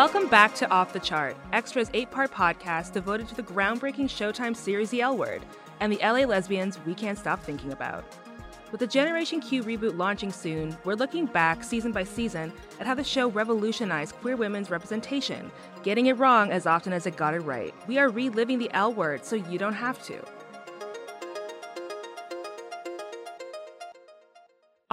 Welcome back to Off the Chart, Xtra's eight part podcast devoted to the groundbreaking Showtime series The L Word and the LA lesbians we can't stop thinking about. With the Generation Q reboot launching soon, we're looking back season by season at how the show revolutionized queer women's representation, getting it wrong as often as it got it right. We are reliving the L word so you don't have to.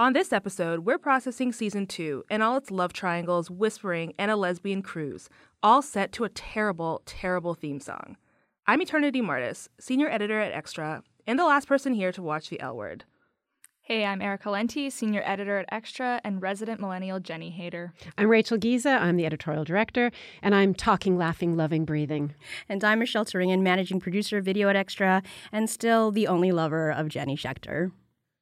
On this episode, we're processing season two and all its love triangles, whispering, and a lesbian cruise, all set to a terrible, terrible theme song. I'm Eternity Martis, senior editor at Xtra, and the last person here to watch the L word. Hey, I'm Erica Lenti, senior editor at Xtra and resident millennial Jenny hater. I'm Rachel Giese. I'm the editorial director, and I'm talking, laughing, loving, breathing. And I'm Michelle Turingen, managing producer of video at Xtra, and still the only lover of Jenny Schechter.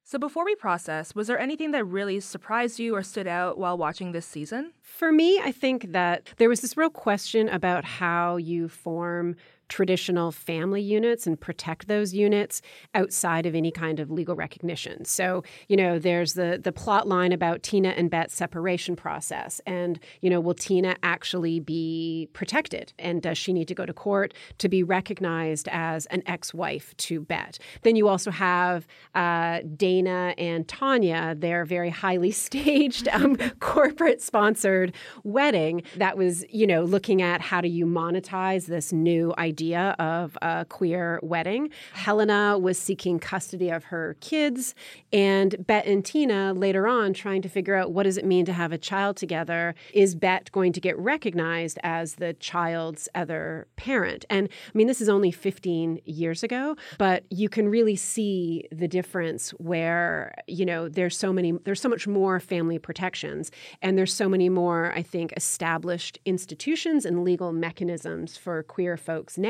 So, before we process, was there anything that really surprised you or stood out while watching this season? For me, I think that there was this real question about how you form traditional family units and protect those units outside of any kind of legal recognition. So, you know, there's the the plot line about Tina and Bette's separation process and, you know, will Tina actually be protected and does she need to go to court to be recognized as an ex-wife to Bette? Then you also have uh, Dana and Tanya, their very highly staged um, corporate sponsored wedding that was, you know, looking at how do you monetize this new idea idea of a queer wedding. Helena was seeking custody of her kids, and Bette and Tina later on trying to figure out what does it mean to have a child together. Is Bette going to get recognized as the child's other parent? And I mean, this is only 15 years ago, but you can really see the difference where, you know, there's so many, there's so much more family protections, and there's so many more, I think, established institutions and legal mechanisms for queer folks now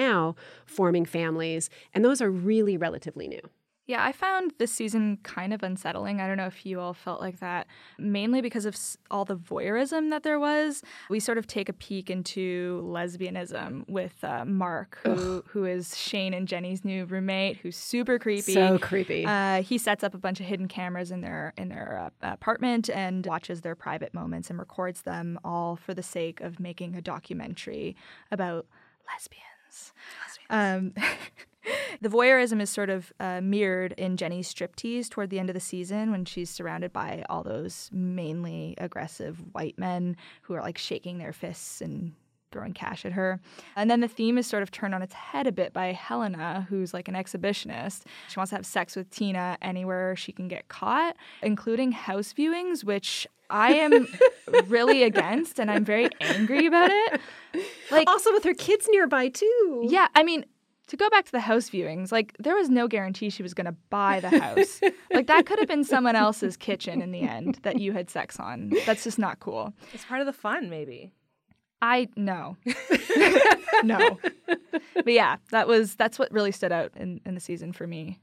forming families, and those are really relatively new. Yeah, I found this season kind of unsettling. I don't know if you all felt like that, mainly because of all the voyeurism that there was. We sort of take a peek into lesbianism with uh, Mark, who, who is Shane and Jenny's new roommate, who's super creepy. So creepy. Uh, he sets up a bunch of hidden cameras in their in their uh, apartment and watches their private moments and records them all for the sake of making a documentary about lesbians. Um, the voyeurism is sort of uh, mirrored in Jenny's striptease toward the end of the season when she's surrounded by all those mainly aggressive white men who are like shaking their fists and throwing cash at her. And then the theme is sort of turned on its head a bit by Helena, who's like an exhibitionist. She wants to have sex with Tina anywhere she can get caught, including house viewings, which I am really against and I'm very angry about it. Like also with her kids nearby too. Yeah, I mean, to go back to the house viewings, like there was no guarantee she was going to buy the house. like that could have been someone else's kitchen in the end that you had sex on. That's just not cool. It's part of the fun, maybe. I no, no, but yeah, that was that's what really stood out in, in the season for me.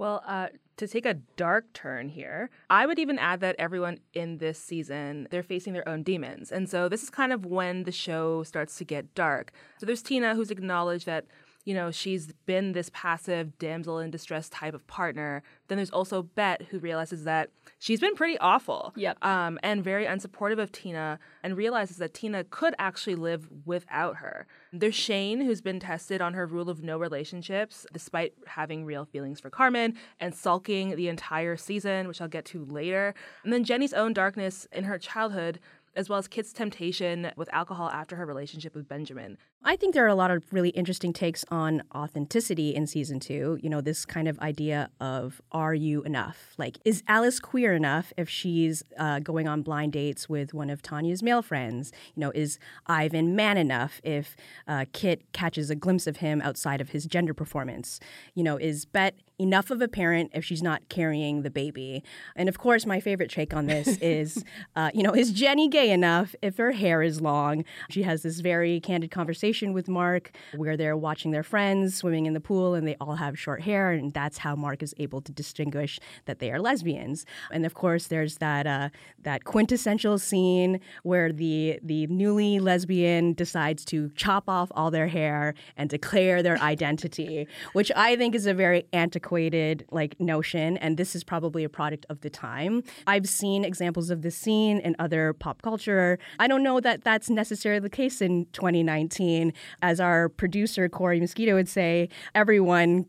Well, uh, to take a dark turn here, I would even add that everyone in this season, they're facing their own demons. And so this is kind of when the show starts to get dark. So there's Tina, who's acknowledged that you know, she's been this passive damsel in distress type of partner. Then there's also Bette, who realizes that she's been pretty awful yep. um, and very unsupportive of Tina and realizes that Tina could actually live without her. There's Shane, who's been tested on her rule of no relationships, despite having real feelings for Carmen and sulking the entire season, which I'll get to later. And then Jenny's own darkness in her childhood as well as Kit's temptation with alcohol after her relationship with Benjamin. I think there are a lot of really interesting takes on authenticity in season two. You know, this kind of idea of are you enough? Like, is Alice queer enough if she's uh, going on blind dates with one of Tanya's male friends? You know, is Ivan man enough if uh, Kit catches a glimpse of him outside of his gender performance? You know, is Bette enough of a parent if she's not carrying the baby? And of course, my favorite take on this is, uh, you know, is Jenny gay enough if her hair is long? She has this very candid conversation with Mark where they're watching their friends swimming in the pool and they all have short hair, and that's how Mark is able to distinguish that they are lesbians. And of course, there's that uh, that quintessential scene where the the newly lesbian decides to chop off all their hair and declare their identity, which I think is a very antiquated antiquated like notion, and this is probably a product of the time. I've seen examples of this scene in other pop culture. I don't know that that's necessarily the case in 2019. As our producer, Corey Mosquito, would say, everyone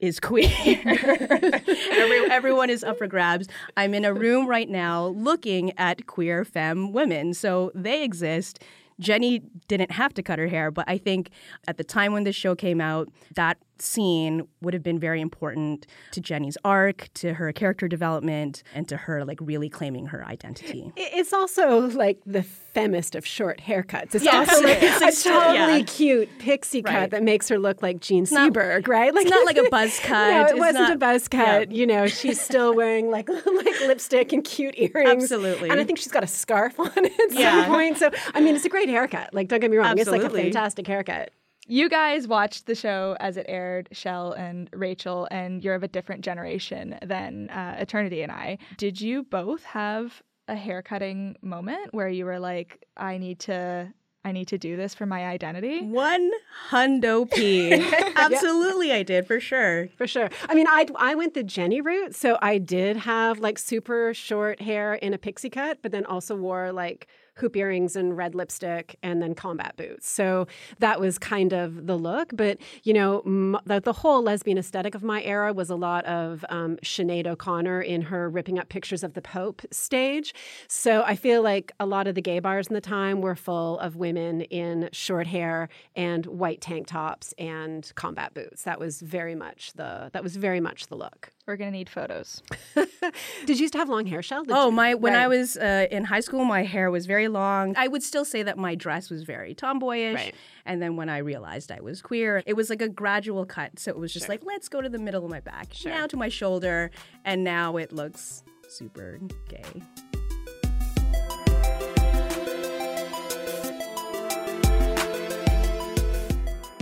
is queer. Every, everyone is up for grabs. I'm in a room right now looking at queer femme women. So they exist. Jenny didn't have to cut her hair, but I think at the time when this show came out, that scene would have been very important to Jenny's arc, to her character development, and to her like really claiming her identity. It's also like the femmest of short haircuts. It's Yes. also like It's a totally yeah. cute pixie cut that makes her look like Jean Seberg, right? Like, it's not like a buzz cut. No, it It's wasn't not- a buzz cut. You know, she's still wearing like like lipstick and cute earrings. Absolutely. And I think she's got a scarf on at Yeah. some point. So I mean, it's a great haircut. Like, don't get me wrong, it's like a fantastic haircut. You guys watched the show as it aired, Shell and Rachel, and you're of a different generation than uh, Eternity and I. Did you both have a haircutting moment where you were like, I need to. I need to do this for my identity. One hundo p. Absolutely, I did for sure. For sure. I mean, I I went the Jenny route, so I did have like super short hair in a pixie cut, but then also wore like hoop earrings and red lipstick and then combat boots. So that was kind of the look. But you know, m- the, the whole lesbian aesthetic of my era was a lot of um, Sinead O'Connor in her ripping up pictures of the Pope stage. So I feel like a lot of the gay bars in the time were full of women in short hair and white tank tops and combat boots. That was very much the that was very much the look. We're gonna need photos. Did you used to have long hair, Shell? Did Oh you- my! When I was uh, in high school, my hair was very long. I would still say that my dress was very tomboyish. Right. And then when I realized I was queer, it was like a gradual cut. So it was just like, let's go to the middle of my back, now to my shoulder, and now it looks super gay.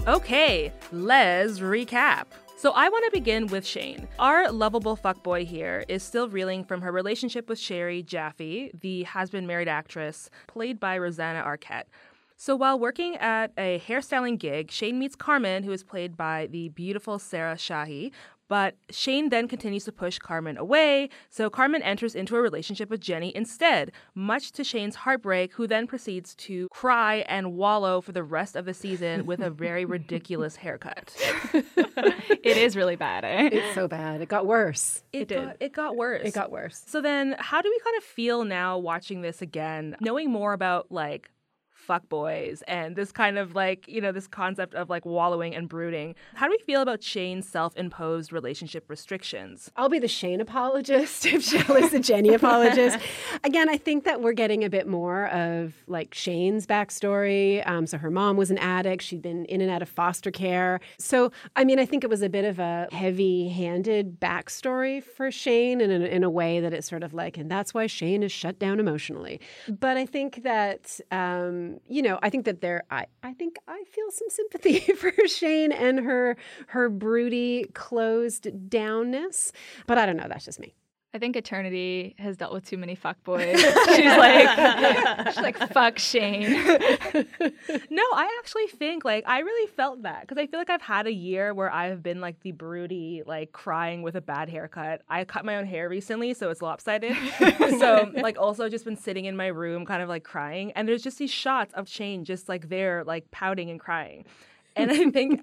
Okay, let's recap. So I want to begin with Shane. Our lovable fuckboy here is still reeling from her relationship with Sherry Jaffe, the has-been married actress played by Rosanna Arquette. So while working at a hairstyling gig, Shane meets Carmen, who is played by the beautiful Sarah Shahi. But Shane then continues to push Carmen away, so Carmen enters into a relationship with Jenny instead, much to Shane's heartbreak, who then proceeds to cry and wallow for the rest of the season with a very ridiculous haircut. it is really bad, eh? It's so bad. It got worse. It, did. Got, it got worse. It got worse. So then, how do we kind of feel now watching this again, knowing more about like fuck boys and this kind of like, you know, this concept of like wallowing and brooding? How do we feel about Shane's self imposed relationship restrictions? I'll be the Shane apologist if Shell is the Jenny apologist. Again, I think that we're getting a bit more of like Shane's backstory. Um, so her mom was an addict. She'd been in and out of foster care. So, I mean, I think it was a bit of a heavy handed backstory for Shane in a, in a way that it's sort of like, and that's why Shane is shut down emotionally. But I think that, um, you know, I think that there, I, I think I feel some sympathy for Shane and her, her broody, closed downness. But I don't know. That's just me. I think Eternity has dealt with too many fuckboys. she's like, she's like, fuck Shane. No, I actually think like I really felt that because I feel like I've had a year where I've been like the broody, like crying with a bad haircut. I cut my own hair recently, so it's lopsided. so like also just been sitting in my room, kind of like crying, and there's just these shots of Shane just like there, like pouting and crying. And I think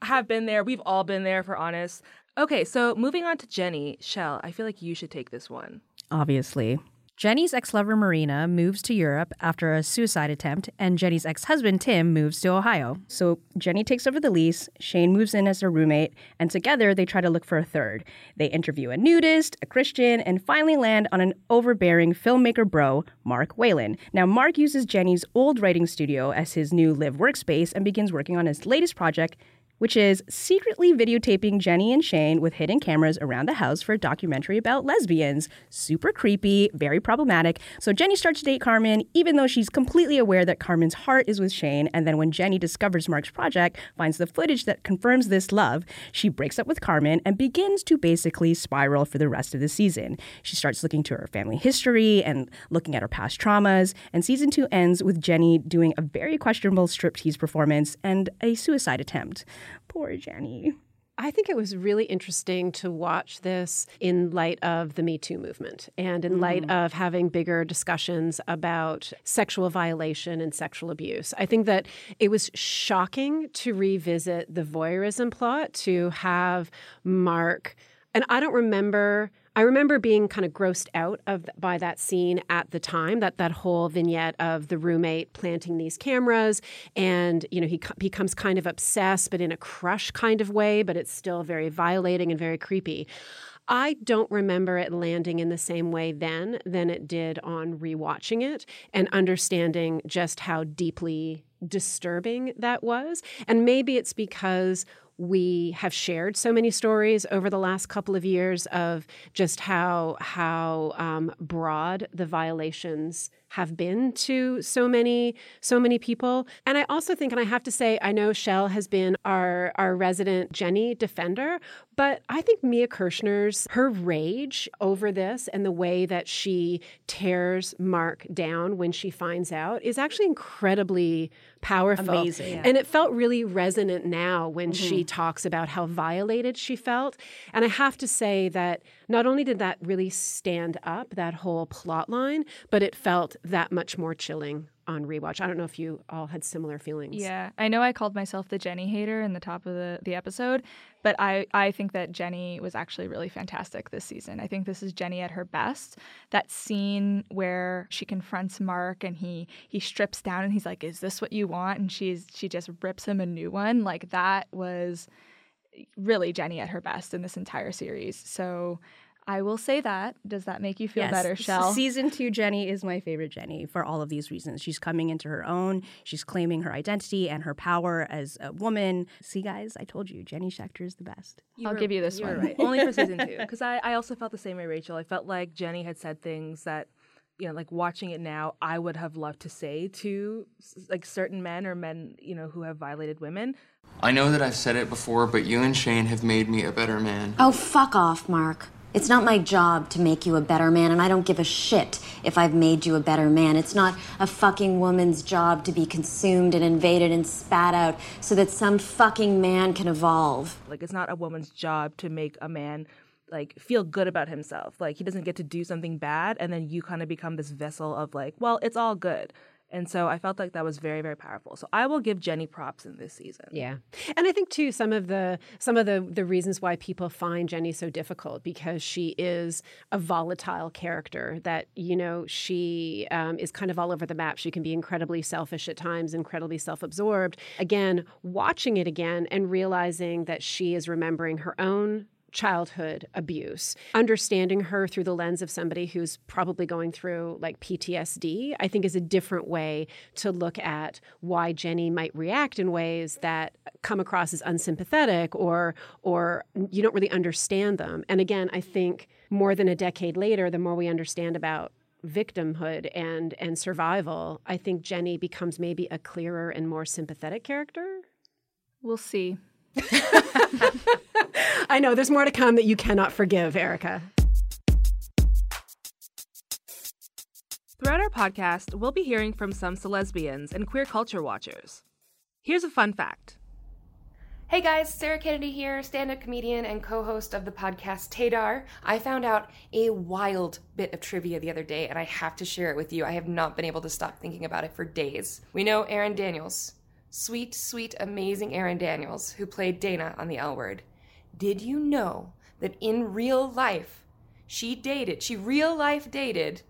have been there. We've all been there, for honest. Okay, so moving on to Jenny Shell. I feel like you should take this one. Obviously. Jenny's ex lover Marina moves to Europe after a suicide attempt, and Jenny's ex husband Tim moves to Ohio. So Jenny takes over the lease, Shane moves in as her roommate, and together they try to look for a third. They interview a nudist, a Christian, and finally land on an overbearing filmmaker bro, Mark Wayland. Now, Mark uses Jenny's old writing studio as his new live workspace and begins working on his latest project, which is secretly videotaping Jenny and Shane with hidden cameras around the house for a documentary about lesbians. Super creepy, very problematic. So Jenny starts to date Carmen, even though she's completely aware that Carmen's heart is with Shane. And then when Jenny discovers Mark's project, finds the footage that confirms this love, she breaks up with Carmen and begins to basically spiral for the rest of the season. She starts looking to her family history and looking at her past traumas. And season two ends with Jenny doing a very questionable striptease performance and a suicide attempt. Poor Jenny. I think it was really interesting to watch this in light of the Me Too movement and in mm. light of having bigger discussions about sexual violation and sexual abuse. I think that it was shocking to revisit the voyeurism plot, to have Mark, and I don't remember I remember being kind of grossed out of by that scene at the time. That that whole vignette of the roommate planting these cameras, and you know he becomes kind of obsessed, but in a crush kind of way. But it's still very violating and very creepy. I don't remember it landing in the same way then than it did on rewatching it and understanding just how deeply disturbing that was. And maybe it's because we have shared so many stories over the last couple of years of just how how um, broad the violations have been to so many so many people. And i also think and i have to say i know shell has been our our resident jenny defender but i think mia kirshner's her rage over this and the way that she tears mark down when she finds out is actually incredibly powerful amazing yeah. and it felt really resonant now when mm-hmm. she talks about how violated she felt and i have to say that not only did that really stand up that whole plot line but it felt that much more chilling on rewatch. I don't know if you all had similar feelings. Yeah, I know I called myself the Jenny hater in the top of the, the episode, but I, I think that Jenny was actually really fantastic this season. I think this is Jenny at her best. That scene where she confronts Mark and he he strips down and he's like, "Is this what you want?" and she's she just rips him a new one. Like that was really Jenny at her best in this entire series. So I will say that. Does that make you feel yes. better, Shell? Season two Jenny is my favorite Jenny for all of these reasons. She's coming into her own. She's claiming her identity and her power as a woman. See, guys, I told you, Jenny Schechter is the best. You I'll were, give you this one. Right. Only for season two. Because I, I also felt the same way, Rachel. I felt like Jenny had said things that you know, like watching it now, I would have loved to say to like certain men or men, you know, who have violated women. I know that I've said it before, but you and Shane have made me a better man. Oh, fuck off, Mark. It's not my job to make you a better man, and I don't give a shit if I've made you a better man. It's not a fucking woman's job to be consumed and invaded and spat out so that some fucking man can evolve. Like, it's not a woman's job to make a man like feel good about himself. Like he doesn't get to do something bad and then you kind of become this vessel of like, well, it's all good. And so I felt like that was very, very powerful. So I will give Jenny props in this season. Yeah, and I think too some of the some of the the reasons why people find Jenny so difficult because she is a volatile character. That you know she um, is kind of all over the map. She can be incredibly selfish at times, incredibly self-absorbed. Again, watching it again and realizing that she is remembering her own childhood abuse. Understanding her through the lens of somebody who's probably going through like PTSD, I think is a different way to look at why Jenny might react in ways that come across as unsympathetic or or you don't really understand them. And again, I think more than a decade later, the more we understand about victimhood and and survival, I think Jenny becomes maybe a clearer and more sympathetic character. We'll see. I know there's more to come that you cannot forgive, Erica. Throughout our podcast, we'll be hearing from some lesbians and queer culture watchers. Here's a fun fact. Hey guys, Sarah Kennedy here, stand up comedian and co host of the podcast Tadar. I found out a wild bit of trivia the other day and I have to share it with you. I have not been able to stop thinking about it for days. We know Erin Daniels, sweet, sweet, amazing Erin Daniels, who played Dana on The L Word. Did you know that in real life, she dated, she real life dated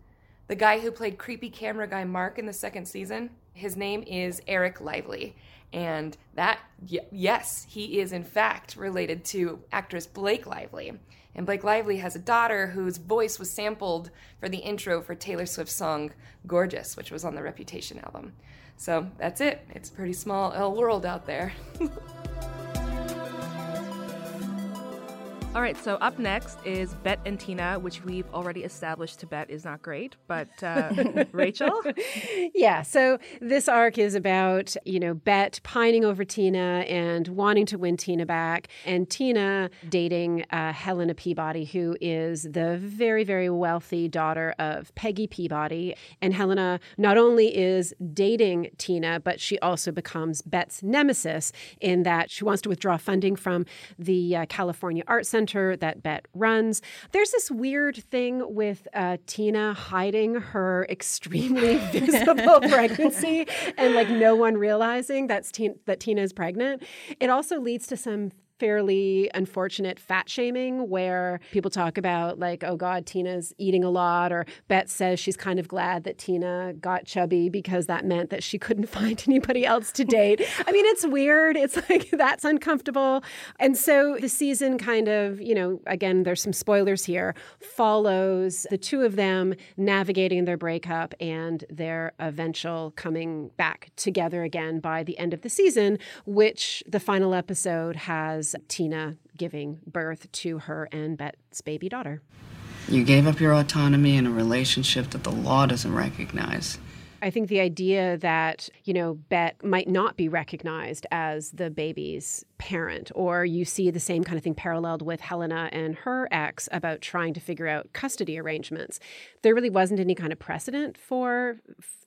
the guy who played creepy camera guy Mark in the second season? His name is Eric Lively. And that, y- yes, he is in fact related to actress Blake Lively. And Blake Lively has a daughter whose voice was sampled for the intro for Taylor Swift's song Gorgeous, which was on the Reputation album. So that's it. It's a pretty small L world out there. All right, so up next is Bette and Tina, which we've already established to Bette is not great. But uh, Rachel? Yeah, so this arc is about, you know, Bette pining over Tina and wanting to win Tina back, and Tina dating uh, Helena Peabody, who is the very, very wealthy daughter of Peggy Peabody. And Helena not only is dating Tina, but she also becomes Bette's nemesis in that she wants to withdraw funding from the uh, California Art Center that Bet runs. There's this weird thing with uh, Tina hiding her extremely visible pregnancy and like no one realizing that's Tina, that Tina is pregnant. It also leads to some fairly unfortunate fat shaming where people talk about like oh god tina's eating a lot or Bette says she's kind of glad that tina got chubby because that meant that she couldn't find anybody else to date. I mean it's weird. It's like that's uncomfortable. And so the season kind of you know again there's some spoilers here follows the two of them navigating their breakup and their eventual coming back together again by the end of the season which the final episode has Tina giving birth to her and Bette's baby daughter. You gave up your autonomy in a relationship that the law doesn't recognize. I think the idea that, you know, Bette might not be recognized as the baby's parent, or you see the same kind of thing paralleled with Helena and her ex about trying to figure out custody arrangements. There really wasn't any kind of precedent for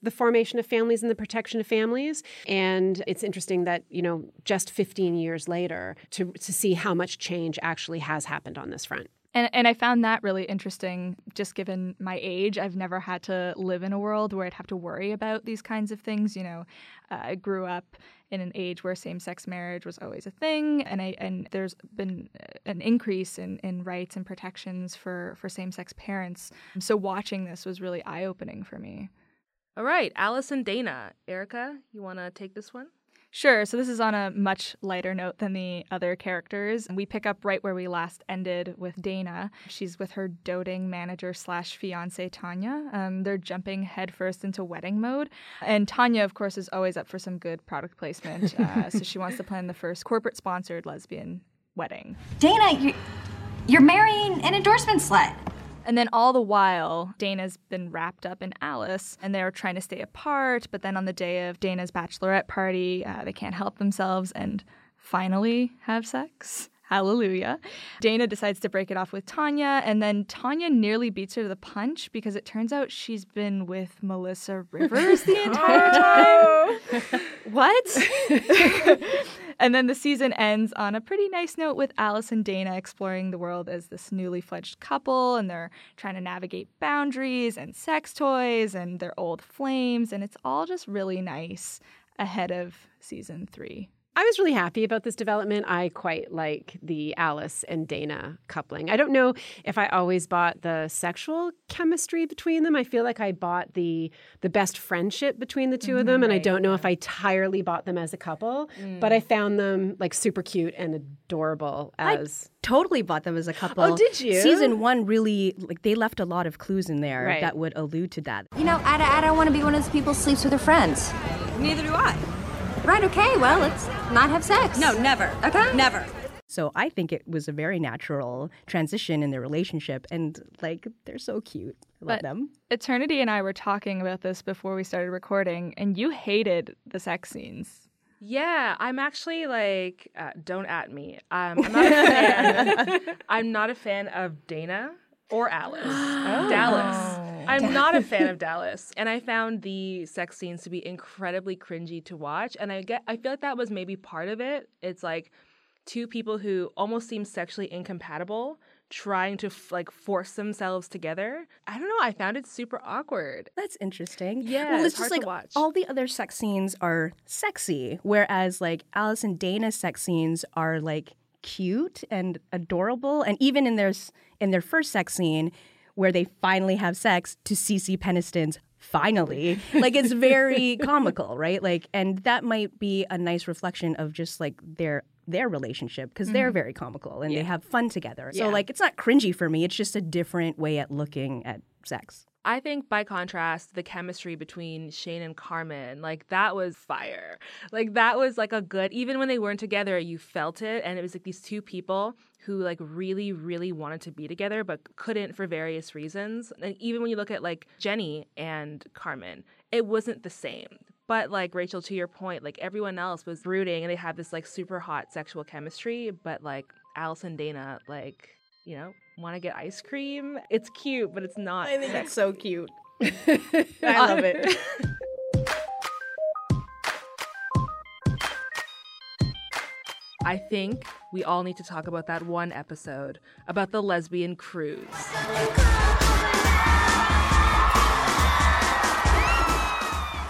the formation of families and the protection of families. And it's interesting that, you know, just 15 years later to, to see how much change actually has happened on this front. And, and I found that really interesting, just given my age. I've never had to live in a world where I'd have to worry about these kinds of things. You know, uh, I grew up in an age where same-sex marriage was always a thing, and I and there's been an increase in, in rights and protections for for same-sex parents. So watching this was really eye-opening for me. All right, Alice and Dana. Erica, you want to take this one? Sure. So this is on a much lighter note than the other characters. We pick up right where we last ended with Dana. She's with her doting manager slash fiance Tanya. Um, they're jumping headfirst into wedding mode, and Tanya, of course, is always up for some good product placement. Uh, so she wants to plan the first corporate sponsored lesbian wedding. Dana, you, you're marrying an endorsement slut. And then all the while, Dana's been wrapped up in Alice, and they're trying to stay apart. But then on the day of Dana's bachelorette party, uh, they can't help themselves and finally have sex. Hallelujah. Dana decides to break it off with Tanya, and then Tanya nearly beats her to the punch because it turns out she's been with Melissa Rivers the entire time. what? and then the season ends on a pretty nice note with Alice and Dana exploring the world as this newly fledged couple, and they're trying to navigate boundaries and sex toys and their old flames, and it's all just really nice ahead of season three. I was really happy about this development. I quite like the Alice and Dana coupling. I don't know if I always bought the sexual chemistry between them. I feel like I bought the the best friendship between the 2 of them, mm-hmm. and I don't know if I entirely bought them as a couple. Mm. But I found them like super cute and adorable as. Totally bought them as a couple. Oh, did you? Season one really like they left a lot of clues in there Right. that would allude to that. You know, I, I don't want to be one of those people who sleeps with her friends. Neither do I. Right, okay, well, let's not have sex. No, never. Okay. Never. So I think it was a very natural transition in their relationship, and like they're so cute. I love But- them. Eternity and I were talking about this before we started recording, and you hated the sex scenes. Yeah, I'm actually like, uh, don't at me. Um, I'm not a fan. I'm not a fan of Dana or Alice. Dallas. I'm not a fan of Dallas, and I found the sex scenes to be incredibly cringy to watch. And I get, I feel like that was maybe part of it. It's like two people who almost seem sexually incompatible trying to f- like force themselves together. I don't know. I found it super awkward. That's interesting. Yeah, well, it's it's just like watch. all the other sex scenes are sexy, whereas like Alice and Dana's sex scenes are like cute and adorable, and even in their in their first sex scene where they finally have sex to CeCe Peniston's finally like it's very comical right like and that might be a nice reflection of just like their their relationship because they're mm-hmm. very comical and they have fun together so Yeah. like it's not cringy for me it's just a different way at looking at sex I think by contrast, the chemistry between Shane and Carmen, like that was fire. Like that was like a good, even when they weren't together, you felt it. And it was like these two people who like really really wanted to be together but couldn't for various reasons and even when you look at like jenny and carmen it wasn't the same but like rachel to your point like everyone else was brooding and they had this like super hot sexual chemistry but like alice and dana like you know want to get ice cream it's cute but it's not I think it's so cute. I love it. I think we all need to talk about that one episode about the lesbian cruise.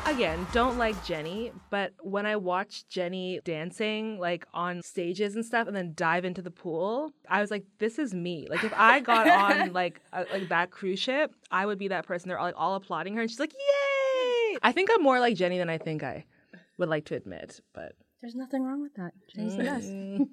Again, don't like Jenny, but when I watched Jenny dancing like on stages and stuff and then dive into the pool, I was like, this is me. Like if I got on like a, like that cruise ship, I would be that person. They're all, like all applauding her and she's like, "Yay!" I think I'm more like Jenny than I think I would like to admit, but There's nothing wrong with that. Mm.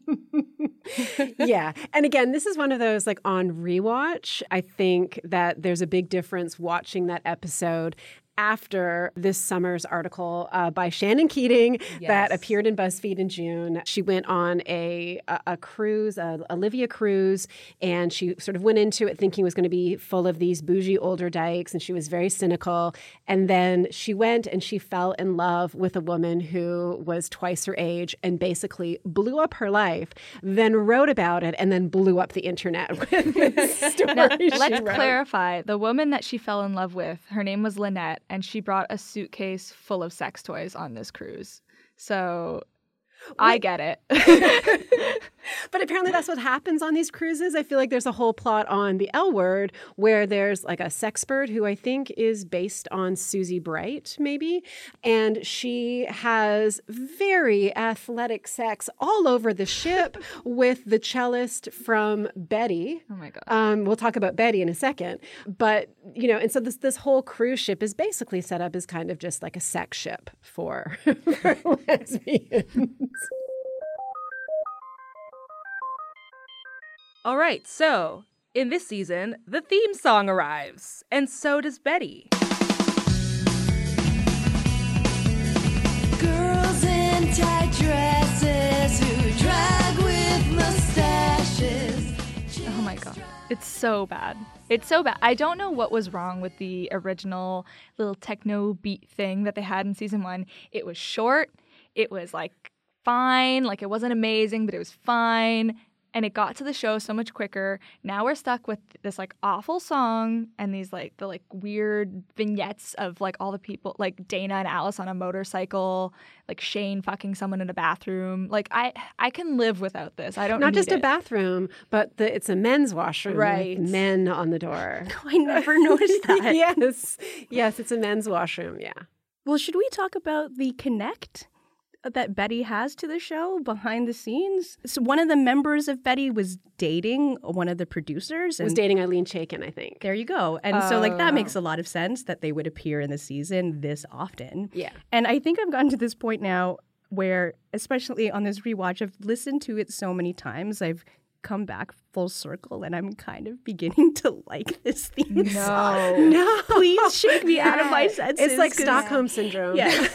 yeah. And again, this is one of those like on rewatch. I think that there's a big difference watching that episode after this summer's article uh, by Shannon Keating that appeared in BuzzFeed in June. She went on a a, a cruise, a Olivia cruise, and she sort of went into it thinking it was going to be full of these bougie older dykes, and she was very cynical. And then she went and she fell in love with a woman who was twice her age and basically blew up her life. Then wrote about it and then blew up the internet with this story. Now, let's wrote. clarify. The woman that she fell in love with, her name was Lynette, and she brought a suitcase full of sex toys on this cruise. So I get it. But apparently that's what happens on these cruises. I feel like there's a whole plot on the L word where there's like a sexpert who I think is based on Susie Bright, maybe. And she has very athletic sex all over the ship with the cellist from Betty. oh my god. Um, we'll talk about Betty in a second, but you know, and so this this whole cruise ship is basically set up as kind of just like a sex ship for, for lesbians. All right, so in this season, the theme song arrives, and so does Betty. Girls in tight dresses who drag with mustaches. Oh my god. It's so bad. It's so bad. I don't know what was wrong with the original little techno beat thing that they had in season one. It was short. It was like fine. Like it wasn't amazing, but it was fine. And it got to the show so much quicker. Now we're stuck with this like awful song and these like the like weird vignettes of like all the people like Dana and Alice on a motorcycle, like Shane fucking someone in a bathroom. Like I I can live without this. I don't Not need just a bathroom, but the, it's a men's washroom. with Right. Men on the door. I never noticed that. yes. Yes, it's a men's washroom. Yeah. Well, should we talk about the connect Uh, that Betty has to the show behind the scenes? So one of the members of Betty was dating one of the producers. Was dating Ilene Chaiken, I think. There you go. And so like that Oh. makes a lot of sense that they would appear in the season this often. Yeah. And I think I've gotten to this point now where, especially on this rewatch, I've listened to it so many times. I've come back full circle and I'm kind of beginning to like this theme song. No. Please shake me out of my senses. It's like Stockholm syndrome. Yeah.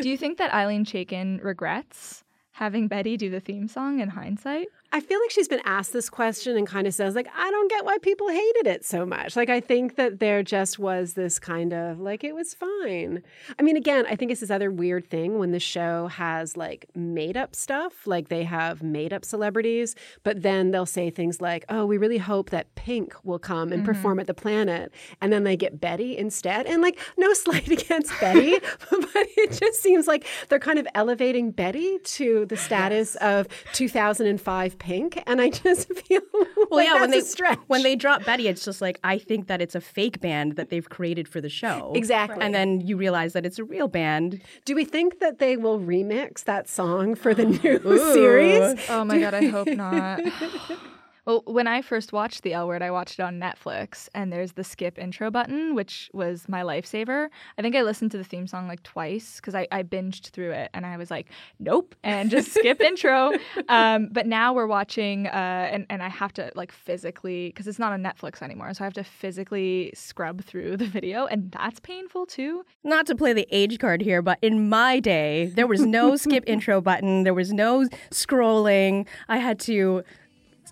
Do you think that Ilene Chaiken regrets having Betty do the theme song in hindsight? I feel like she's been asked this question and kind of says, like, I don't get why people hated it so much. Like, I think that there just was this kind of like, it was fine. I mean, again, I think it's this other weird thing when the show has like made up stuff, like they have made up celebrities, but then they'll say things like, oh, we really hope that Pink will come and mm-hmm. perform at the planet. And then they get Betty instead. And like, no slight against Betty, but it just seems like they're kind of elevating Betty to the status of 2005 Pink. And I just feel Well, like yeah, that's when they a stretch. when they drop Betty, it's just like I think that it's a fake band that they've created for the show. Exactly. And then you realize that it's a real band. Do we think that they will remix that song for the new series? Oh my god, I hope not. Well, when I first watched The L Word, I watched it on Netflix, and there's the skip intro button, which was my lifesaver. I think I listened to the theme song like twice because I, I binged through it, and I was like, nope, and just skip intro. Um, but now we're watching, uh, and, and I have to like physically, because it's not on Netflix anymore, so I have to physically scrub through the video, and that's painful too. Not to play the age card here, but in my day, there was no skip intro button. There was no scrolling. I had to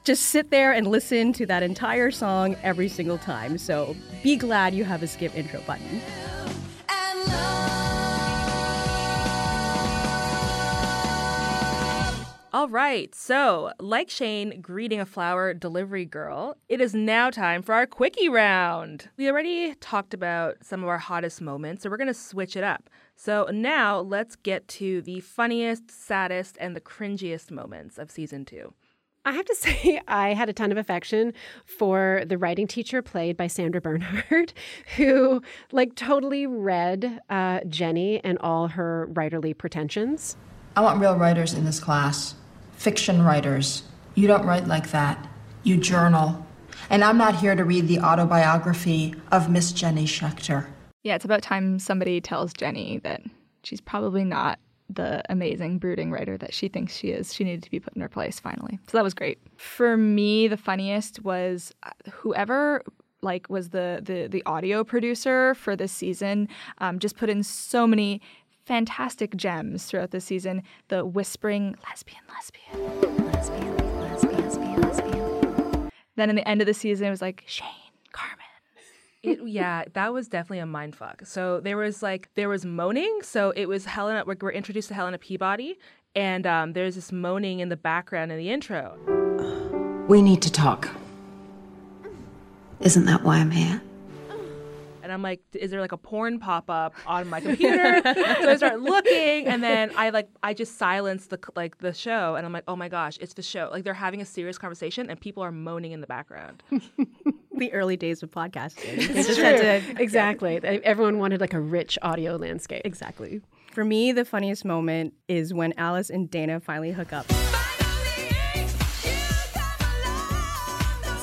just sit there and listen to that entire song every single time. So be glad you have a skip intro button. All right, so like Shane greeting a flower delivery girl, it is now time for our quickie round. We already talked about some of our hottest moments, so we're going to switch it up. So now let's get to the funniest, saddest, and the cringiest moments of season two. I have to say, I had a ton of affection for the writing teacher played by Sandra Bernhard, who like totally read uh, Jenny and all her writerly pretensions. I want real writers in this class, fiction writers. You don't write like that. You journal. And I'm not here to read the autobiography of Miss Jenny Schechter. Yeah, it's about time somebody tells Jenny that she's probably not the amazing brooding writer that she thinks she is. She needed to be put in her place finally. So that was great. For me, the funniest was uh, whoever like was the the the audio producer for this season um, just put in so many fantastic gems throughout the season. The whispering lesbian, lesbian, lesbian, lesbian, lesbian, lesbian. Then in the end of the season, it was like Shane, Carmen. It, yeah, that was definitely a mind fuck. So there was like there was moaning. So it was Helena. We're, we're introduced to Helena Peabody, and um, there's this moaning in the background in the intro. We need to talk. Isn't that why I'm here? And I'm like, is there like a porn pop up on my computer? so I start looking, and then I like I just silence the like the show, and I'm like, oh my gosh, it's the show. Like they're having a serious conversation, and people are moaning in the background. the early days of podcasting. They It's just had to- exactly. Everyone wanted like a rich audio landscape. Exactly. For me, the funniest moment is when Alice and Dana finally hook up.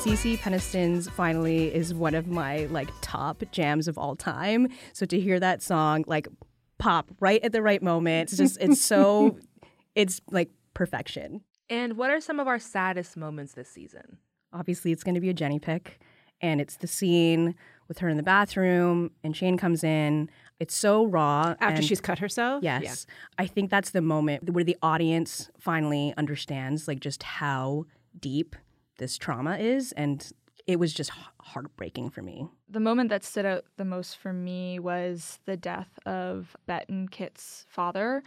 Cece Peniston's finally is one of my like top jams of all time. So to hear that song like pop right at the right moment, it's just it's so it's like perfection. And what are some of our saddest moments this season? Obviously, it's going to be a Jenny pick, and it's the scene with her in the bathroom, and Shane comes in. It's so raw. After she's cut herself? Yes. I think that's the moment where the audience finally understands like just how deep this trauma is and it was just heartbreaking for me. The moment that stood out the most for me was the death of Bette and Kit's father,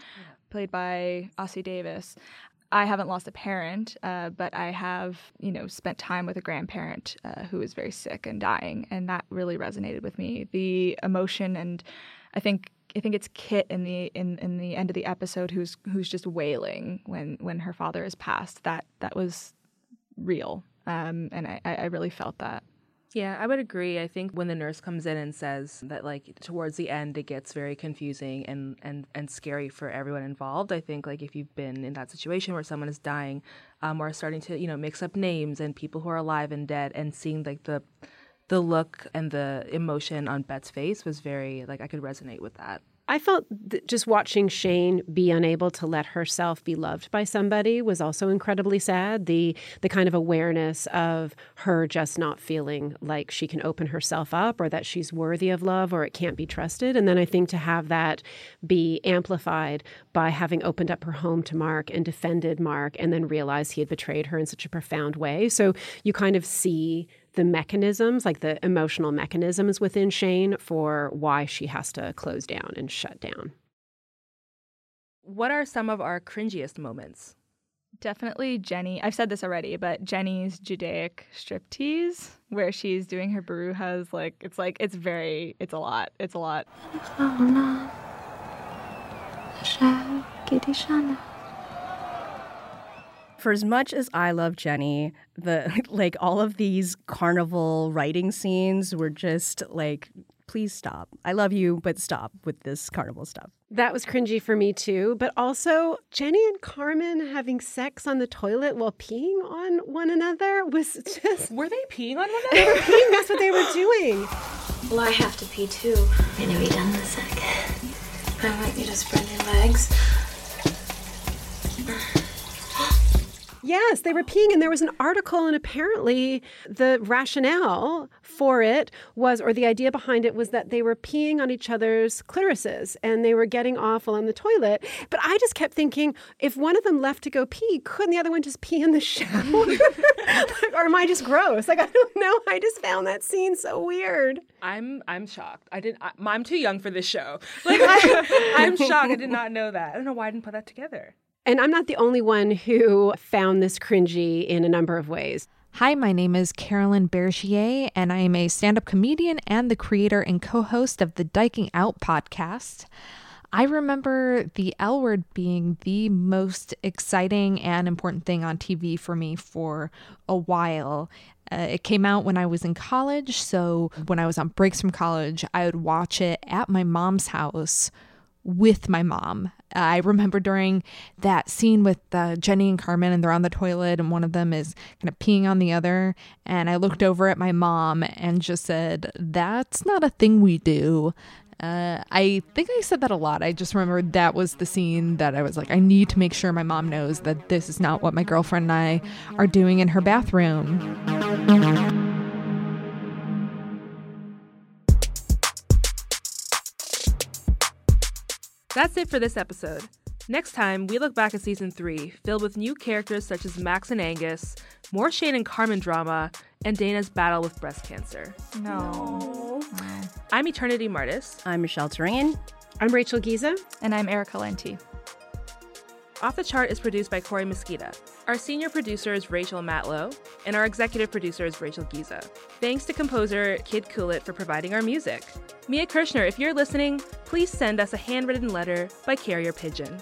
played by Ossie Davis. I haven't lost a parent, uh, but I have, you know, spent time with a grandparent uh, who is very sick and dying, and that really resonated with me. The emotion, and I think I think it's Kit in the in, in the end of the episode who's who's just wailing when when her father is passed. That that was real, um, and I, I really felt that. Yeah, I would agree. I think when the nurse comes in and says that like towards the end it gets very confusing and and and scary for everyone involved. I think like if you've been in that situation where someone is dying, um, or starting to you know mix up names and people who are alive and dead, and seeing like the the look and the emotion on Bette's face was very like I could resonate with that. I felt just watching Shane be unable to let herself be loved by somebody was also incredibly sad. The the kind of awareness of her just not feeling like she can open herself up or that she's worthy of love or it can't be trusted. And then I think to have that be amplified by having opened up her home to Mark and defended Mark and then realized he had betrayed her in such a profound way. So you kind of see the mechanisms, like the emotional mechanisms within Shane for why she has to close down and shut down. What are some of our cringiest moments? Definitely Jenny. I've said this already, but Jenny's Judaic striptease, where she's doing her baruchas, like it's like it's very, it's a lot. It's a lot. For as much as I love Jenny, the like all of these carnival writing scenes were just like please stop. I love you, but stop with this carnival stuff. That was cringy for me too. But also, Jenny and Carmen having sex on the toilet while peeing on one another was just. Were they peeing on one another? They were peeing. That's what they were doing. Well, I have to pee too. I'm gonna be done in a sec. I want you to spread your legs. Yes, they were peeing, and there was an article, and apparently the rationale for it was, or the idea behind it was that they were peeing on each other's clitorises and they were getting awful on the toilet. But I just kept thinking, if one of them left to go pee, couldn't the other one just pee in the shower? or am I just gross? Like, I don't know. I just found that scene so weird. I'm I'm shocked. I didn't. I, I'm too young for this show. Like I, I'm shocked. I did not know that. I don't know why I didn't put that together. And I'm not the only one who found this cringy in a number of ways. Hi, my name is Carolyn Bergier, and I am a stand up comedian and the creator and co host of the Diking Out podcast. I remember the L word being the most exciting and important thing on TV for me for a while. Uh, it came out when I was in college, so when I was on breaks from college, I would watch it at my mom's house with my mom. I remember during that scene with uh, Jenny and Carmen, and they're on the toilet, and one of them is kind of peeing on the other. And I looked over at my mom and just said, That's not a thing we do. Uh, I think I said that a lot. I just remember that was the scene that I was like, I need to make sure my mom knows that this is not what my girlfriend and I are doing in her bathroom. That's it for this episode. Next time, we look back at season three, filled with new characters such as Max and Angus, more Shane and Carmen drama, and Dana's battle with breast cancer. No. I'm Eternity Martis. I'm Michelle Turingen. I'm Rachel Giese. And I'm Erica Lenti. Off the Chart is produced by Corey Mosquita. Our senior producer is Rachel Matlow, and our executive producer is Rachel Giese. Thanks to composer Kid Coolit for providing our music. Mia Kirshner, if you're listening, please send us a handwritten letter by carrier pigeon.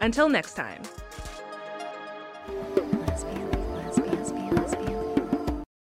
Until next time.